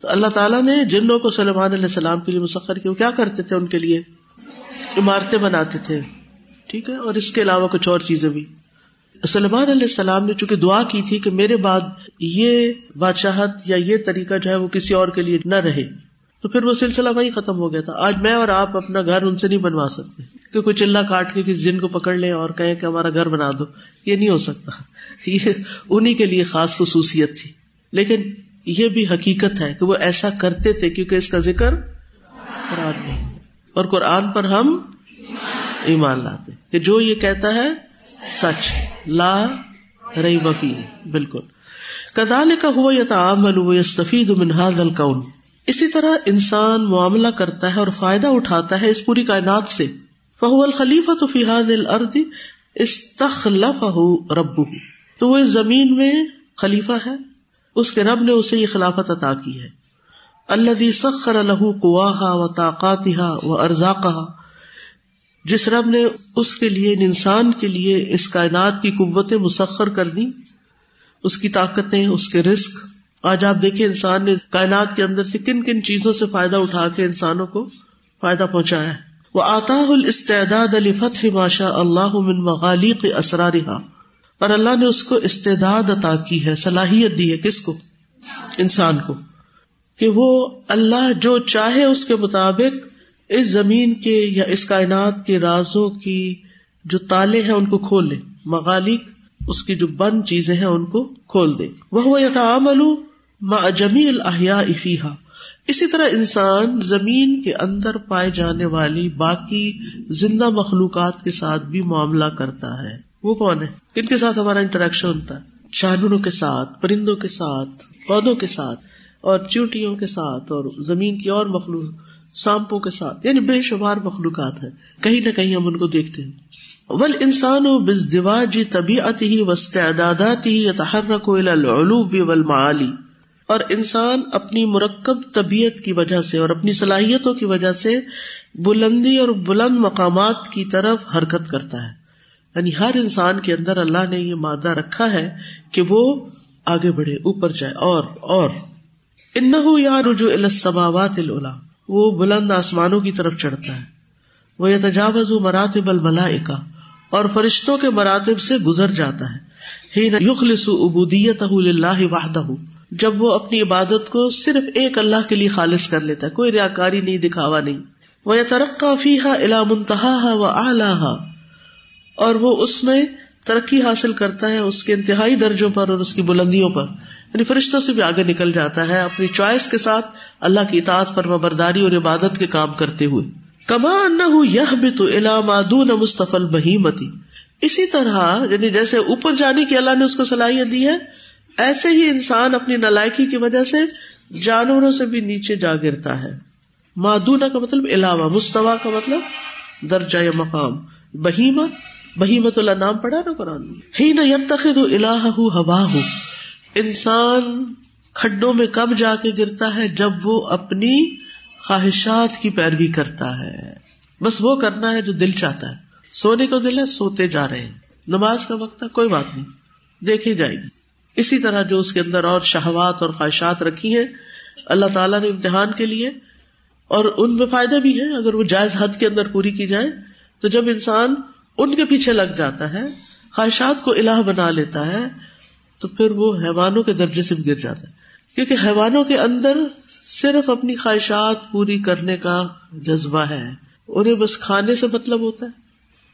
تو اللہ تعالیٰ نے جنوں کو سلیمان علیہ السلام کے لیے مسخر کیا، وہ کیا کرتے تھے ان کے لیے؟ عمارتیں بناتے تھے۔ ٹھیک ہے؟ اور اس کے علاوہ کچھ اور چیزیں بھی۔ سلمان علیہ السلام نے چونکہ دعا کی تھی کہ میرے بعد یہ بادشاہت یا یہ طریقہ جو ہے وہ کسی اور کے لیے نہ رہے۔ تو پھر وہ سلسلہ وہی ختم ہو گیا تھا۔ آج میں اور آپ اپنا گھر ان سے نہیں بنوا سکتے۔ کہ کوئی چلا کاٹ کے کسی جن کو پکڑ لیں اور کہیں کہ ہمارا گھر بنا دو۔ یہ نہیں ہو سکتا۔ *laughs* یہ انہیں کے لیے خاص خصوصیت تھی۔ لیکن یہ بھی حقیقت ہے کہ وہ ایسا کرتے تھے کیونکہ اس کا ذکر قرآن میں۔ اور قرآن پر ہم ایمان لاتے۔ کہ جو یہ کہتا ہے سچ، لا رئی بفی بالکل۔ کدال کا ہوا یا تعامل یستفید منہاز اسی طرح انسان معاملہ کرتا ہے اور فائدہ اٹھاتا ہے اس پوری کائنات سے۔ فہو الخلیفہ تو فیحاد الرد استخلف رب تو وہ اس زمین میں خلیفہ ہے۔ اس کے رب نے اسے یہ خلافت عطا کی ہے۔ اللہ سخر الح قواہا و طاقاتہ و ارزاقہ جس رب نے اس کے لیے یعنی انسان کے لیے اس کائنات کی قوتیں مسخر کر دی اس کی طاقتیں، اس کے رسک آج آپ دیکھیں انسان نے کائنات کے اندر سے کن کن چیزوں سے فائدہ اٹھا کے انسانوں کو فائدہ پہنچایا ہے۔ وہ آتا الاستعداد علی فتح ماشا اللہ من مغالق اسرارحا اور اللہ نے اس کو استعداد عطا کی ہے، صلاحیت دی ہے کس کو؟ انسان کو۔ کہ وہ اللہ جو چاہے اس کے مطابق اس زمین کے یا اس کائنات کے رازوں کی جو تالے ہیں ان کو کھول لے۔ مغالک اس کی جو بند چیزیں ہیں ان کو کھول دے۔ وہ یتعامل مع جمی افیحا اسی طرح انسان زمین کے اندر پائے جانے والی باقی زندہ مخلوقات کے ساتھ بھی معاملہ کرتا ہے۔ وہ کون ہے؟ کن کے ساتھ ہمارا انٹریکشن ہوتا ہے۔ جانوروں کے ساتھ، پرندوں کے ساتھ، پودوں کے ساتھ اور چوٹیوں کے ساتھ اور زمین کی اور مخلوق، سانپوں کے ساتھ۔ یعنی بے شمار مخلوقات ہیں۔ کہیں نہ کہیں ہم ان کو دیکھتے ہیں۔ ول انسان و بز جی طبیعت ہی وسطادات ہی تحرک ول معلی اور انسان اپنی مرکب طبیعت کی وجہ سے اور اپنی صلاحیتوں کی وجہ سے بلندی اور بلند مقامات کی طرف حرکت کرتا ہے۔ یعنی ہر انسان کے اندر اللہ نے یہ مادہ رکھا ہے کہ وہ آگے بڑھے، اوپر جائے، اور اور۔ ان یا رجوع السماوات الا وہ بلند آسمانوں کی طرف چڑھتا ہے۔ وہ یہ تجاوز مراتب الملا اور فرشتوں کے مراتب سے گزر جاتا ہے۔ ابودیت اللہ واہدہ جب وہ اپنی عبادت کو صرف ایک اللہ کے لیے خالص کر لیتا ہے، کوئی ریاکاری نہیں، دکھاوا نہیں۔ وہ یہ ترقی فی ہا الا منتہا و آلہ اور وہ اس میں ترقی حاصل کرتا ہے اس کے انتہائی درجوں پر اور اس کی بلندیوں پر۔ یعنی فرشتوں سے بھی آگے نکل جاتا ہے اپنی چوائس کے ساتھ اللہ کی اطاعت پر برداری اور عبادت کے کام کرتے ہوئے۔ کما یہ بھی تو علامہ مستفل بہیمتی اسی طرح یعنی جیسے اوپر جانے کی اللہ نے اس کو صلاحیت دی ہے ایسے ہی انسان اپنی نلائکی کی وجہ سے جانوروں سے بھی نیچے جا گرتا ہے۔ مادونا کا مطلب علاوہ مستوا کا مطلب درجہ یا مقام۔ بہیما بہیمت اللہ نام پڑا نا قرآن ہی نہ یتخذ الہ ہوا ہو انسان کھڈوں میں کب جا کے گرتا ہے؟ جب وہ اپنی خواہشات کی پیروی کرتا ہے۔ بس وہ کرنا ہے جو دل چاہتا ہے۔ سونے کو دل ہے، سوتے جا رہے ہیں۔ نماز کا وقت ہے، کوئی بات نہیں۔ دیکھی جائے گی۔ اسی طرح جو اس کے اندر اور شہوات اور خواہشات رکھی ہیں، اللہ تعالیٰ نے امتحان کے لیے، اور ان میں فائدے بھی ہیں، اگر وہ جائز حد کے اندر پوری کی جائے تو جب انسان ان کے پیچھے لگ جاتا ہے، خواہشات کو الہ بنا لیتا ہے، تو پھر وہ حیوانوں کے درجے سے بھی گر جاتا ہے۔ کیونکہ حیوانوں کے اندر صرف اپنی خواہشات پوری کرنے کا جذبہ ہے، انہیں بس کھانے سے مطلب ہوتا ہے۔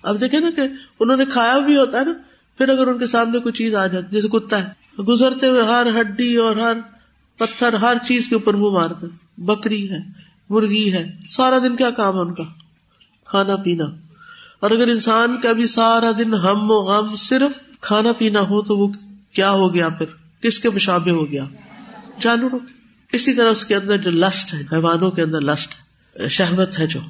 اب دیکھیں نا کہ انہوں نے کھایا بھی ہوتا ہے نا، پھر اگر ان کے سامنے کوئی چیز آ جاتی، جیسے کتا ہے۔ گزرتے ہوئے ہر ہڈی اور ہر پتھر، ہر چیز کے اوپر منہ مارتے بکری ہے، مرغی ہے، سارا دن کیا کام ہے ان کا؟ کھانا پینا۔ اور اگر انسان کا بھی سارا دن ہم و غم صرف کھانا پینا ہو تو وہ کیا ہو گیا پھر؟ کس کے مشابے ہو گیا؟ جانوروں اسی طرح اس کے اندر جو لسٹ ہے، حیوانوں کے اندر لسٹ ہے شہبت ہے جو۔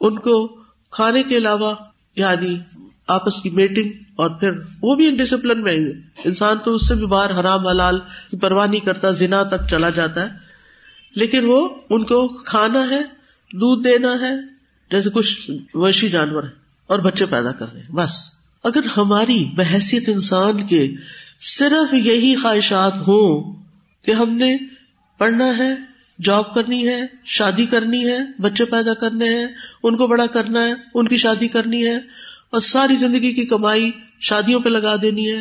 ان کو کھانے کے علاوہ یعنی آپس کی میٹنگ اور پھر وہ بھی ڈسپلن میں ہی انسان تو اس سے بھی باہر حرام حلال کی پرواہ نہیں کرتا، زنا تک چلا جاتا ہے۔ لیکن وہ ان کو کھانا ہے، دودھ دینا ہے، جیسے کچھ وحشی جانور ہے اور بچے پیدا کر رہے ہیں۔ بس۔ اگر ہماری بحثیت انسان کے صرف یہی خواہشات ہوں کہ ہم نے پڑھنا ہے، جاب کرنی ہے، شادی کرنی ہے، بچے پیدا کرنے ہیں، ان کو بڑا کرنا ہے، ان کی شادی کرنی ہے اور ساری زندگی کی کمائی شادیوں پہ لگا دینی ہے،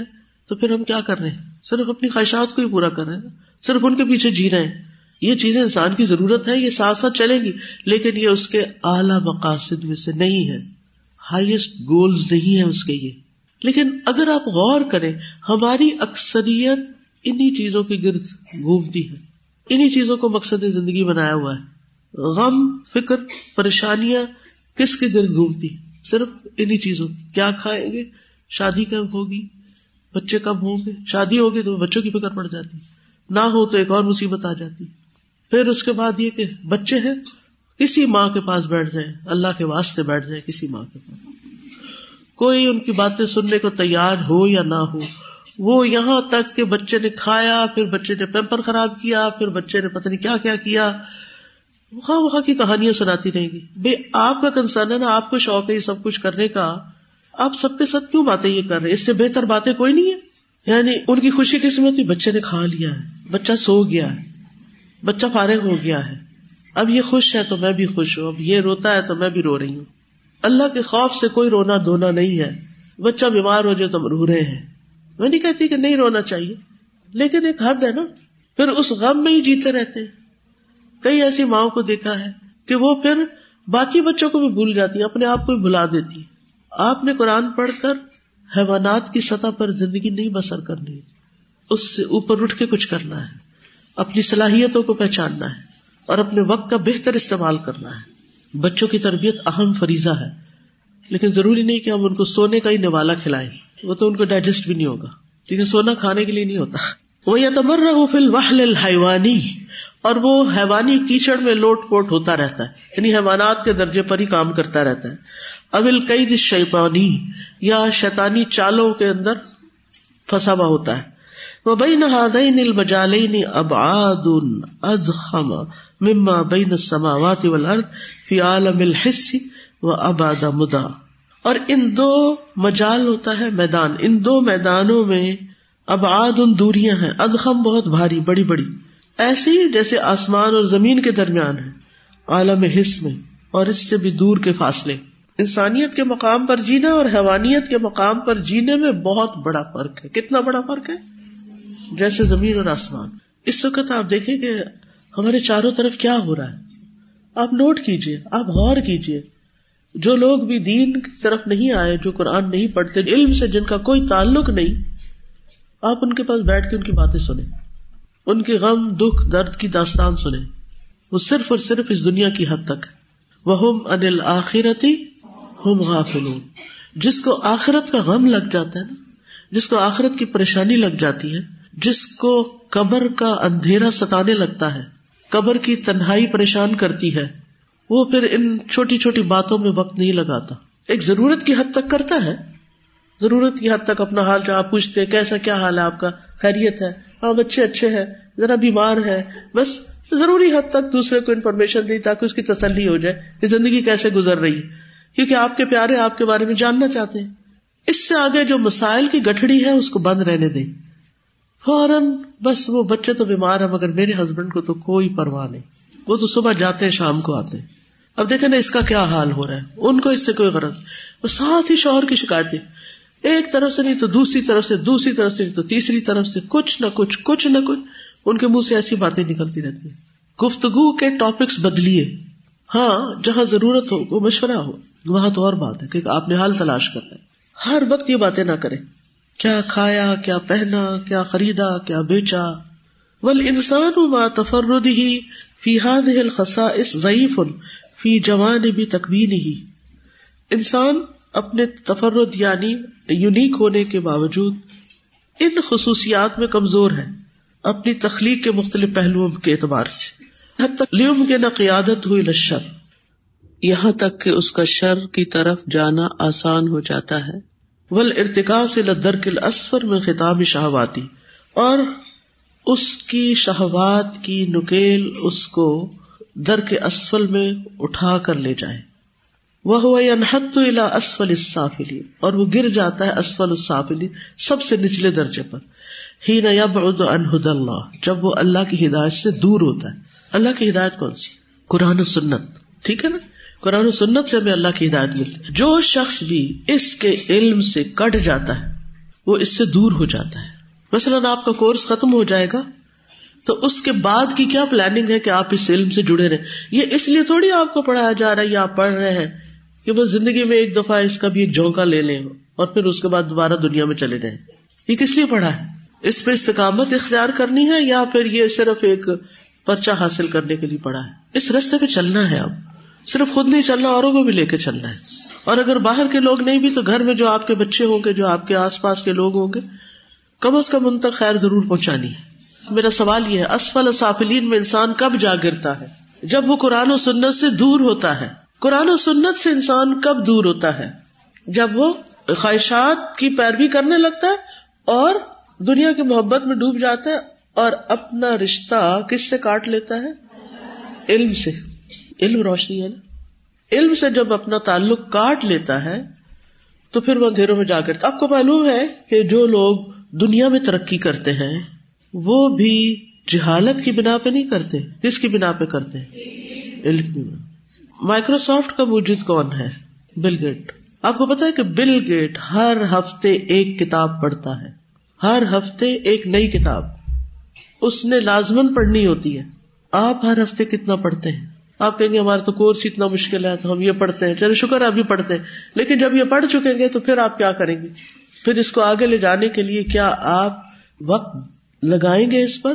تو پھر ہم کیا کر رہے ہیں؟ صرف اپنی خواہشات کو ہی پورا کر رہے ہیں، صرف ان کے پیچھے جی رہے ہیں۔ یہ چیزیں انسان کی ضرورت ہے، یہ ساتھ ساتھ چلیں گی، لیکن یہ اس کے اعلی مقاصد میں سے نہیں ہے۔ ہائیسٹ گولز نہیں ہے اس کے یہ۔ لیکن اگر آپ غور کریں، ہماری اکثریت انہیں چیزوں کے گرد گھومتی ہے۔ انہیں چیزوں کو مقصد زندگی بنایا ہوا ہے۔ غم، فکر، پریشانیاں کس کے گرد گھومتی صرف انہیں چیزوں کیا کھائیں گے؟ شادی کب ہوگی؟ بچے کب ہوں گے؟ شادی ہوگی تو بچوں کی فکر پڑ جاتی۔ نہ ہو تو ایک اور مصیبت آ جاتی۔ پھر اس کے بعد یہ کہ بچے ہیں، کسی ماں کے پاس بیٹھ جائیں۔ اللہ کے واسطے بیٹھ جائیں کسی ماں کے پاس۔ کوئی ان کی باتیں سننے کو تیار ہو یا نہ ہو، وہ یہاں تک کہ بچے نے کھایا، پھر بچے نے پیپر خراب کیا، پھر بچے نے پتہ نہیں کیا کیا کیا۔ وہاں وہاں کی کہانیاں سناتی رہیں گی۔ بھائی آپ کا کنسرن ہے نا، آپ کو شوق ہے یہ سب کچھ کرنے کا۔ آپ سب کے ساتھ کیوں باتیں یہ کر رہے اس سے بہتر باتیں کوئی نہیں ہے۔ یعنی ان کی خوشی کس میں ہوتی؟ بچے نے کھا لیا ہے، بچہ سو گیا ہے، بچہ فارغ ہو گیا ہے۔ اب یہ خوش ہے تو میں بھی خوش ہوں، اب یہ روتا ہے تو میں بھی رو رہی ہوں۔ اللہ کے خوف سے کوئی رونا دھونا نہیں ہے۔ بچہ بیمار ہو جائے تو رو رہے ہیں۔ میں نہیں کہتی کہ نہیں رونا چاہیے، لیکن ایک حد ہے نا۔ پھر اس غم میں ہی جیتے رہتے ہیں۔ کئی ایسی ماں کو دیکھا ہے کہ وہ پھر باقی بچوں کو بھی بھول جاتی ہیں، اپنے آپ کو بھی بھلا دیتی آپ نے قرآن پڑھ کر حیوانات کی سطح پر زندگی نہیں بسر کرنی۔ اس سے اوپر اٹھ کے کچھ کرنا ہے۔ اپنی صلاحیتوں کو پہچاننا ہے اور اپنے وقت کا بہتر استعمال کرنا ہے۔ بچوں کی تربیت اہم فریضہ ہے۔ لیکن ضروری نہیں کہ ہم ان کو سونے کا ہی نوالا کھلائیں۔ وہ تو ان کو ڈائجسٹ بھی نہیں ہوگا۔ کیونکہ سونا کھانے کے لیے نہیں ہوتا۔ وہ یا تمر رہو فل الحیوانی اور وہ حیوانی کیچڑ میں لوٹ پوٹ ہوتا رہتا ہے یعنی حیوانات کے درجے پر ہی کام کرتا رہتا ہے۔ ابل کئی شیپانی یا شیتانی چالوں کے اندر پھنسا ہوا ہوتا ہے۔ وہ بئی نہ بجالین اب آد از خم مما بین سما وات فی عالم الحسی و اباد مدا۔ اور ان دو مجال ہوتا ہے میدان۔ ان دو میدانوں میں اب ان دوریاں ہیں۔ ادخم بہت بھاری، بڑی بڑی۔ ایسی جیسے آسمان اور زمین کے درمیان ہے، عالم حص میں اور اس سے بھی دور کے فاصلے۔ انسانیت کے مقام پر جینا اور حیوانیت کے مقام پر جینے میں بہت بڑا فرق ہے۔ کتنا بڑا فرق ہے؟ جیسے زمین اور آسمان۔ اس وقت آپ دیکھیں کہ ہمارے چاروں طرف کیا ہو رہا ہے۔ آپ نوٹ کیجیے آپ غور کیجیے جو لوگ بھی دین کی طرف نہیں آئے، جو قرآن نہیں پڑھتے علم سے جن کا کوئی تعلق نہیں، آپ ان کے پاس بیٹھ کے ان کی باتیں سنیں۔ ان کے غم، دکھ، درد کی داستان سنیں۔ وہ صرف اور صرف اس دنیا کی حد تک۔ وہ ہوم انل آخرتی ہوم غافل جس کو آخرت کا غم لگ جاتا ہے نا، جس کو آخرت کی پریشانی لگ جاتی ہے، جس کو قبر کا اندھیرا ستانے لگتا ہے، قبر کی تنہائی پریشان کرتی ہے، وہ پھر ان چھوٹی چھوٹی باتوں میں وقت نہیں لگاتا۔ ایک ضرورت کی حد تک کرتا ہے۔ ضرورت کی حد تک اپنا حال جہاں پوچھتے کیسا، کیا حال ہے آپ کا؟ خیریت ہے۔ ہاں بچے اچھے ہیں، ذرا بیمار ہے بس ضروری حد تک دوسرے کو انفارمیشن دی تاکہ اس کی تسلی ہو جائے کہ زندگی کیسے گزر رہی۔ کیونکہ آپ کے پیارے آپ کے بارے میں جاننا چاہتے ہیں۔ اس سے آگے جو مسائل کی گٹھڑی ہے، اس کو بند رہنے دیں۔ فوراً بس وہ بچے تو بیمار ہے مگر میرے ہسبینڈ کو تو کوئی پرواہ نہیں۔ وہ تو صبح جاتے ہیں، شام کو آتے ہیں۔ اب دیکھیں نا، اس کا کیا حال ہو رہا ہے۔ ان کو اس سے کوئی غرض۔ وہ ساتھ ہی شوہر کی شکایتیں ایک طرف سے نہیں تو دوسری طرف سے، دوسری طرف سے نہیں تو تیسری طرف سے، کچھ نہ کچھ کچھ نہ کچھ، ان کے منہ سے ایسی باتیں نکلتی رہتی ہیں۔ گفتگو کے ٹاپکس بدلیے۔ ہاں جہاں ضرورت ہو، وہ مشورہ ہو۔ وہاں تو اور بات ہے کہ آپ نے حال تلاش کر رہے ہر وقت یہ باتیں نہ کرے کیا کھایا، کیا پہنا، کیا خریدا، کیا بیچا۔ ول انسان تفرد ہی فی حاد الخصا اس ضعیف فی جوان بھی تکوین ہی انسان اپنے تفرد یعنی یونیک ہونے کے باوجود ان خصوصیات میں کمزور ہے اپنی تخلیق کے مختلف پہلوؤں کے اعتبار سے۔ حد تک لیوم کے نہ قیادت ہوئی لشر یہاں تک کہ اس کا شر کی طرف جانا آسان ہو جاتا ہے۔ ول ارتقا سے لدرکل اسفر میں خطاب شہواتی اور اس کی شہوات کی نکیل اس کو در کے اسفل میں اٹھا کر لے جائے وہ انحت الا اسفل السافلی اور وہ گر جاتا ہے اسفل السافلی سب سے نچلے درجے پر۔ ہی نہ انہد اللہ جب وہ اللہ کی ہدایت سے دور ہوتا ہے۔ اللہ کی ہدایت کون سی؟ قرآن و سنت۔ ٹھیک ہے نا؟ قرآن و سنت سے ہمیں اللہ کی ہدایت ملتی ہے۔ جو شخص بھی اس کے علم سے کٹ جاتا ہے، وہ اس سے دور ہو جاتا ہے۔ مثلاً آپ کا کورس ختم ہو جائے گا، تو اس کے بعد کی کیا پلاننگ ہے کہ آپ اس علم سے جڑے رہے یہ اس لیے تھوڑی آپ کو پڑھایا جا رہا ہے، یا آپ پڑھ رہے ہیں۔ کہ وہ زندگی میں ایک دفعہ اس کا بھی ایک جھونکا لے لیں اور پھر اس کے بعد دوبارہ دنیا میں چلے جائیں۔ یہ کس لیے پڑھا ہے؟ اس پہ استقامت اختیار کرنی ہے یا پھر یہ صرف ایک پرچہ حاصل کرنے کے لیے پڑھا ہے؟ اس رستے پہ چلنا ہے اب۔ صرف خود نہیں چلنا، اوروں کو بھی لے کے چلنا ہے۔ اور اگر باہر کے لوگ نہیں بھی، تو گھر میں جو آپ کے بچے ہوں گے، جو آپ کے آس پاس کے لوگ ہوں گے، کم از کم ان تک خیر ضرور پہنچانی ہے۔ میرا سوال یہ ہے، اسفل صافلین میں انسان کب جا گرتا ہے؟ جب وہ قرآن و سنت سے دور ہوتا ہے۔ قرآن و سنت سے انسان کب دور ہوتا ہے؟ جب وہ خواہشات کی پیروی کرنے لگتا ہے اور دنیا کی محبت میں ڈوب جاتا ہے اور اپنا رشتہ کس سے کاٹ لیتا ہے؟ علم سے۔ علم روشنی ہے نا۔ علم سے جب اپنا تعلق کاٹ لیتا ہے، تو پھر وہ اندھیروں میں جا کر، آپ کو معلوم ہے کہ جو لوگ دنیا میں ترقی کرتے ہیں، وہ بھی جہالت کی بنا پہ نہیں کرتے۔ کس کی بنا پہ کرتے علم مائکروسافٹ کا موجود کون ہے؟ بل گیٹ آپ کو پتا ہے کہ بل گیٹ ہر ہفتے ایک کتاب پڑھتا ہے۔ ہر ہفتے ایک نئی کتاب۔ اس نے لازمن پڑھنی ہوتی ہے۔ آپ ہر ہفتے کتنا پڑھتے ہیں؟ آپ کہیں گے ہمارا تو کورس اتنا مشکل ہے، تو ہم یہ پڑھتے ہیں۔ چلے شکر ابھی پڑھتے ہیں۔ لیکن جب یہ پڑھ چکے گے تو پھر آپ کیا کریں گے؟ پھر اس کو آگے لے جانے کے لیے کیا آپ وقت لگائیں گے اس پر؟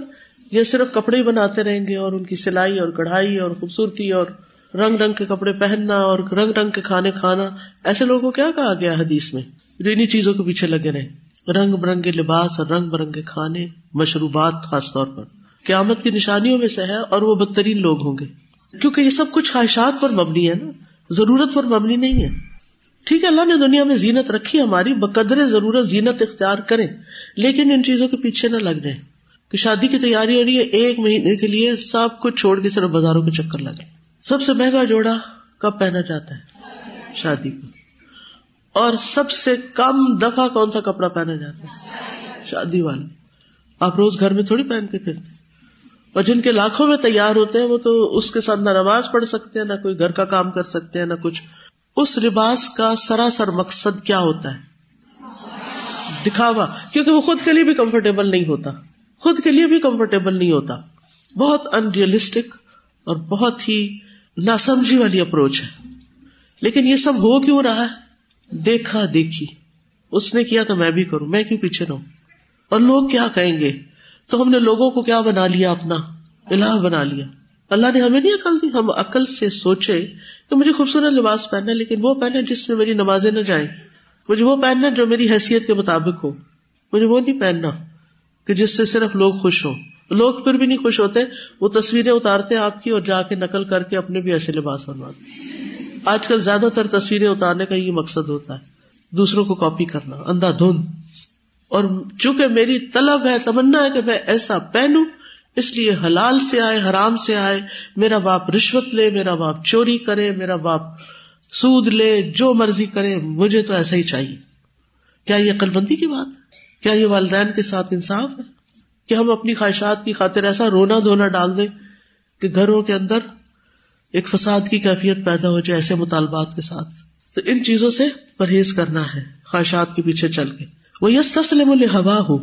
یا صرف کپڑے بناتے رہیں گے اور ان کی سلائی اور کڑھائی اور خوبصورتی اور رنگ رنگ کے کپڑے پہننا اور رنگ رنگ کے کھانے کھانا۔ ایسے لوگوں کو کیا کہا گیا حدیث میں؟ جو انہیں چیزوں کے پیچھے لگے رہے۔ رنگ برنگے لباس اور رنگ برنگے کھانے، مشروبات خاص طور پر۔ قیامت کی نشانیوں میں سے ہے اور وہ بدترین لوگ ہوں گے۔ کیونکہ یہ سب کچھ خواہشات پر مبنی ہے نا۔ ضرورت پر مبنی نہیں ہے۔ ٹھیک ہے، اللہ نے دنیا میں زینت رکھی ہماری، بقدر ضرورت زینت اختیار کرے لیکن ان چیزوں کے پیچھے نہ لگ جائیں۔ کہ شادی کی تیاری ہو رہی ہے، ایک مہینے کے لیے سب کچھ چھوڑ کے صرف بازاروں کے چکر لگے سب سے مہنگا جوڑا کب پہنا جاتا ہے؟ شادی کو۔ اور سب سے کم دفعہ کون سا کپڑا پہنا جاتا ہے؟ شادی والا آپ روز گھر میں تھوڑی پہن کے پھرتے اور جن کے لاکھوں میں تیار ہوتے ہیں، وہ تو اس کے ساتھ نہ نماز پڑھ سکتے ہیں، نہ کوئی گھر کا کام کر سکتے ہیں، نہ کچھ۔ اس لباس کا سراسر مقصد کیا ہوتا ہے؟ دکھاوا۔ کیونکہ وہ خود کے لیے بھی کمفرٹیبل نہیں ہوتا۔ خود کے لیے بھی کمفرٹیبل نہیں ہوتا۔ بہت ان ریئلسٹک اور بہت ہی ناسمجھی والی اپروچ ہے۔ لیکن یہ سب ہو کیوں رہا ہے؟ دیکھا، دیکھی۔ اس نے کیا تو میں بھی کروں، میں کیوں پیچھے رہوں اور لوگ کیا کہیں گے؟ تو ہم نے لوگوں کو کیا بنا لیا؟ اپنا الہ بنا لیا۔ اللہ نے ہمیں نہیں عقل دی، ہم عقل سے سوچے کہ مجھے خوبصورت لباس پہننا لیکن وہ پہنے جس میں میری نمازیں نہ جائیں۔ مجھے وہ پہننا جو میری حیثیت کے مطابق ہو۔ مجھے وہ نہیں پہننا کہ جس سے صرف لوگ خوش ہوں۔ لوگ پھر بھی نہیں خوش ہوتے، وہ تصویریں اتارتے آپ کی اور جا کے نقل کر کے اپنے بھی ایسے لباس بنواتے آج کل زیادہ تر تصویریں اتارنے کا یہ مقصد ہوتا ہے، دوسروں کو کاپی کرنا، اندھا دھند اور چونکہ میری طلب ہے، تمنا ہے کہ میں ایسا پہنوں، اس لیے حلال سے آئے، حرام سے آئے، میرا باپ رشوت لے، میرا باپ چوری کرے، میرا باپ سود لے، جو مرضی کرے، مجھے تو ایسا ہی چاہیے۔ کیا یہ عقل بندی کی بات کیا یہ والدین کے ساتھ انصاف ہے؟ کہ ہم اپنی خواہشات کی خاطر ایسا رونا دھونا ڈال دیں کہ گھروں کے اندر ایک فساد کی کیفیت پیدا ہو جائے ایسے مطالبات کے ساتھ۔ تو ان چیزوں سے پرہیز کرنا ہے خواہشات کے پیچھے چل کے۔ وہ یس تسلم الحوا ہو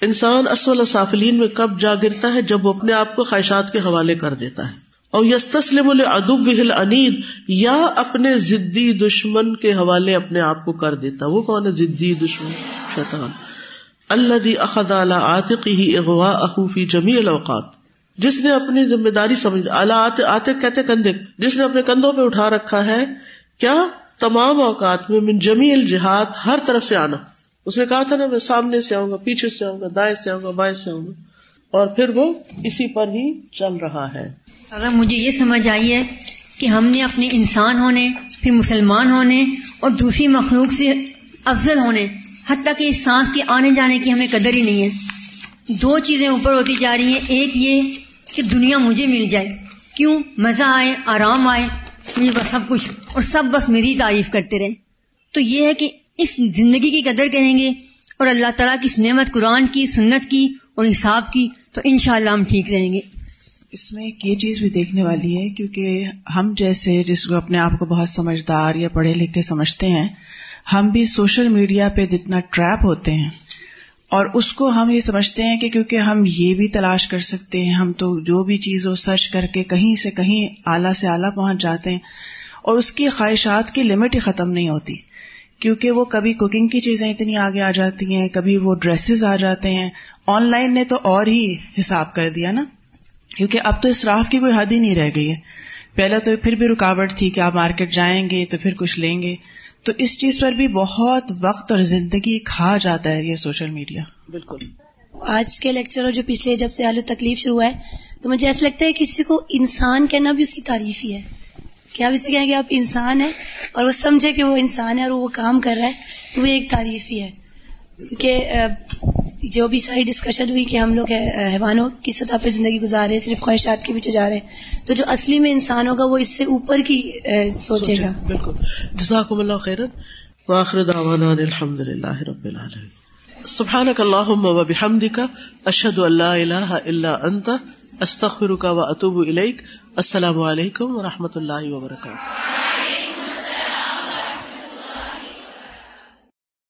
انسان اصل سافلین میں کب جا گرتا ہے جب وہ اپنے آپ کو خواہشات کے حوالے کر دیتا ہے۔ اور یس تسلم الدب انید یا اپنے ضدی دشمن کے حوالے اپنے آپ کو کر دیتا۔ وہ کون ہے؟ ضدی دشمن، شیطان۔ اللہ اخد اعلیٰ عاطق ہی اغوا احوفی جمی الاوقات جس نے اپنی ذمہ داری سمجھ اللہ آتق کہتے کندھے۔ جس نے اپنے کندھوں پہ اٹھا رکھا ہے، کیا تمام اوقات میں من جمی الجہاد ہر طرف سے آنا۔ اس نے کہا تھا نا، میں سامنے سے آؤں گا، پیچھے سے آؤں گا، دائیں سے آؤں گا، بائیں سے آؤں گا۔ اور پھر وہ اسی پر ہی چل رہا ہے۔ اگر مجھے یہ سمجھ آئی ہے کہ ہم نے اپنے انسان ہونے، پھر مسلمان ہونے اور دوسری مخلوق سے افضل ہونے حتیٰ کہ اس سانس کے آنے جانے کی ہمیں قدر ہی نہیں ہے۔ دو چیزیں اوپر ہوتی جا رہی ہیں۔ ایک یہ کہ دنیا مجھے مل جائے۔ کیوں؟ مزہ آئے، آرام آئے، مجھے بس سب کچھ، اور سب بس میری تعریف کرتے رہے تو یہ ہے کہ اس زندگی کی قدر کریں گے اور اللہ تعالیٰ کی اس نعمت، قرآن کی، سنت کی اور حساب کی، تو انشاءاللہ ہم ٹھیک رہیں گے۔ اس میں ایک یہ چیز بھی دیکھنے والی ہے، کیونکہ ہم جیسے جس کو اپنے آپ کو بہت سمجھدار یا پڑھے لکھے سمجھتے ہیں، ہم بھی سوشل میڈیا پہ جتنا ٹریپ ہوتے ہیں اور اس کو ہم یہ سمجھتے ہیں کہ کیونکہ ہم یہ بھی تلاش کر سکتے ہیں، ہم تو جو بھی چیز ہو سرچ کر کے کہیں سے کہیں اعلیٰ سے اعلیٰ پہنچ جاتے ہیں اور اس کی خواہشات کی لمٹ ہی ختم نہیں ہوتی۔ کیونکہ وہ کبھی کوکنگ کی چیزیں اتنی آگے آ جاتی ہیں، کبھی وہ ڈریسز آ جاتے ہیں۔ آن لائن نے تو اور ہی حساب کر دیا نا۔ کیونکہ اب تو اسراف کی کوئی حد ہی نہیں رہ گئی ہے۔ پہلے تو پھر بھی رکاوٹ تھی کہ آپ مارکیٹ جائیں گے تو پھر کچھ لیں گے۔ تو اس چیز پر بھی بہت وقت اور زندگی کھا جاتا ہے یہ سوشل میڈیا۔ بالکل۔ آج کے لیکچر اور جو پچھلے جب سے آلو تکلیف شروع ہے تو مجھے ایسا لگتا ہے کسی کو انسان کہنا بھی اس کی تعریف ہی ہے۔ کہ آپ اسے کہیں کہ آپ انسان ہیں اور وہ سمجھے کہ وہ انسان ہے اور وہ کام کر رہا ہے تو وہ ایک تعریف ہی ہے۔ کیونکہ جو بھی ساری ڈسکشن ہوئی کہ ہم لوگ حیوانوں کی سطح پہ زندگی گزار رہے ہیں، صرف خواہشات کے پیچھے جا رہے ہیں۔ تو جو اصلی میں انسان ہوگا وہ اس سے اوپر کی سوچے گا۔ بالکل۔ جزاکم اللہ خیرن۔ واخر دعوانا الحمد للہ رب العالمین۔ سبحانک اللہم و بحمدک، اشہد ان لا الہ الا انت، استغفرک و اتوب الیک۔ السلام علیکم و رحمۃ اللہ وبرکاتہ۔